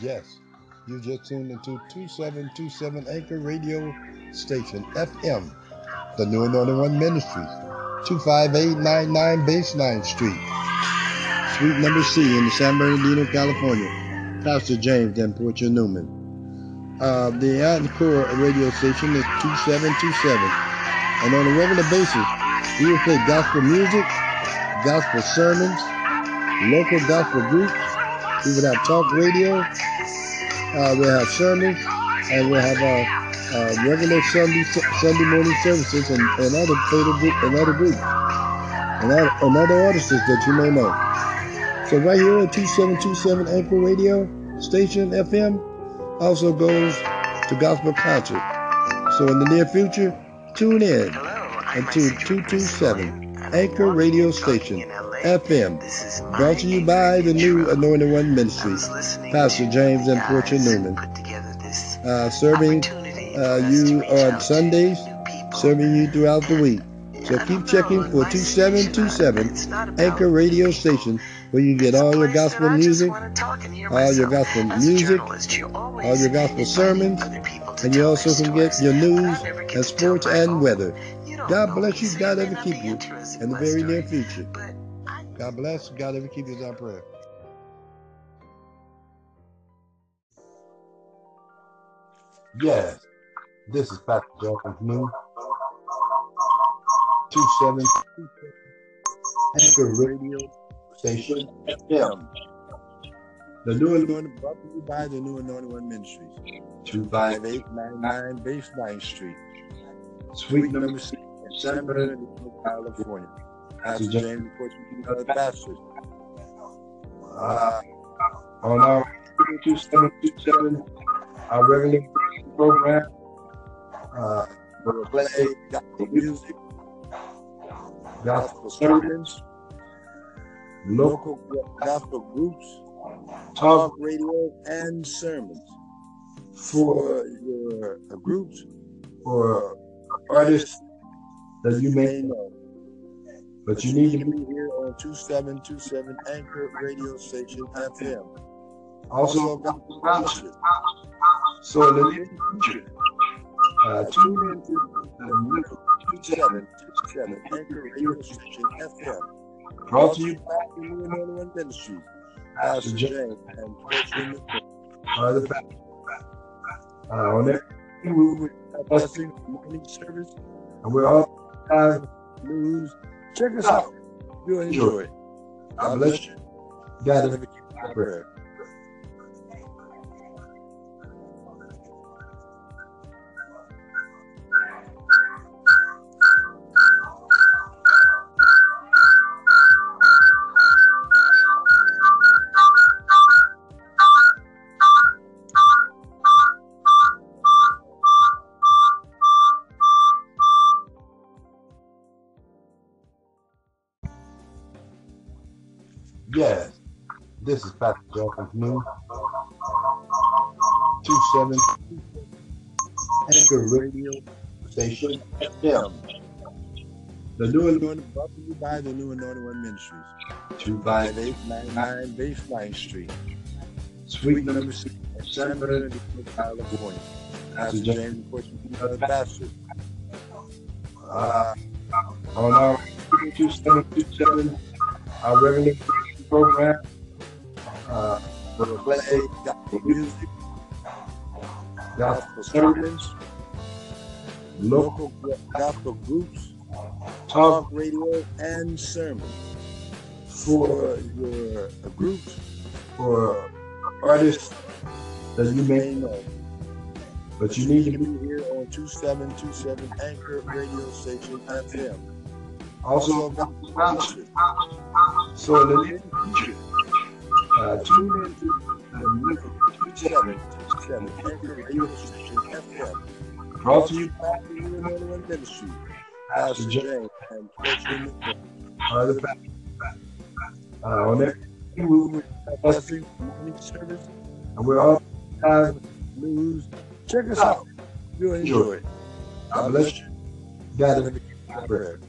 Yes, you just tuned into 2727 Anchor Radio Station FM, the New Anointed One Ministries, 25899 Baseline Street, Suite number C in the San Bernardino, California. Pastor James and Portia Newman. Uh, the Encore radio station is 2727. And on a regular basis, we will play gospel music, gospel sermons, local gospel groups. We would have talk radio. Uh, we'll have sermons, and we'll have uh, uh, regular Sunday Sunday morning services and, and other and other groups and and other artists that you may know. So right here at 2727 Anchor Radio Station FM also goes to gospel concert. So in the near future, tune in into 227 Anchor Radio Station FM, brought to you by the new Anointed One Ministries, Pastor James and Portia Newman, uh, serving uh, you on Sundays, serving you throughout the week. So keep checking for 2727 Anchor Radio Station where you get all your gospel music, all your gospel music, all your gospel sermons, and you also can get your news and sports and weather. God bless you. God ever keep you in the very near future. God bless. God ever keep you is our prayer. Yes, this is Pastor Jonathan. Two seven Anchor Radio Station FM. The New Anointed brought to you by the New Anointed One Ministries. 25899 Baseline Street. Suite number six in San Bernardino, California. Pastor James Portuguese Pastor. Uh, on our 2727, our regular program, uh, we'll play gospel music, gospel sermons, local gospel groups, talk radio, and sermons for your groups or artists that you may know. But you need to be here on 2727 Anchor Radio Station FM. Also, gospel So in the near future, uh, tune in to the 2727 Anchor Radio Station FM. Brought to you by the New Anointed One Ministry. Pastor James and Portia are the pastor. Uh, on that, we will have blessing morning service, and we're all have news. Check us ah. out. You'll enjoy it. God bless you. God keep you prayer. Yes, this is Pastor New. Two seven Anchor Radio Station FM. The new anointed brought to you by the new anointed one ministries. Two five eight nine nine Baseline Street. Suite number six, San Bernardino, California. Pastor James Portuguese Pastor. Uh, on our two seven two seven, our regular program. Uh, play gospel music, gospel sermons, local gospel groups, talk radio, and sermons for your groups, for artists that you may know. But you need to be here on 2727 Anchor Radio Station FM. Also, so the future, uh, tune in to the 27, 27 Anchor Radio Station FM. Brought to you by the Ministry. James and are the pastor. Uh, on that, we will have blessing morning service, and we're all have news. Check us out. You'll enjoy it. God bless you. God, in prayer.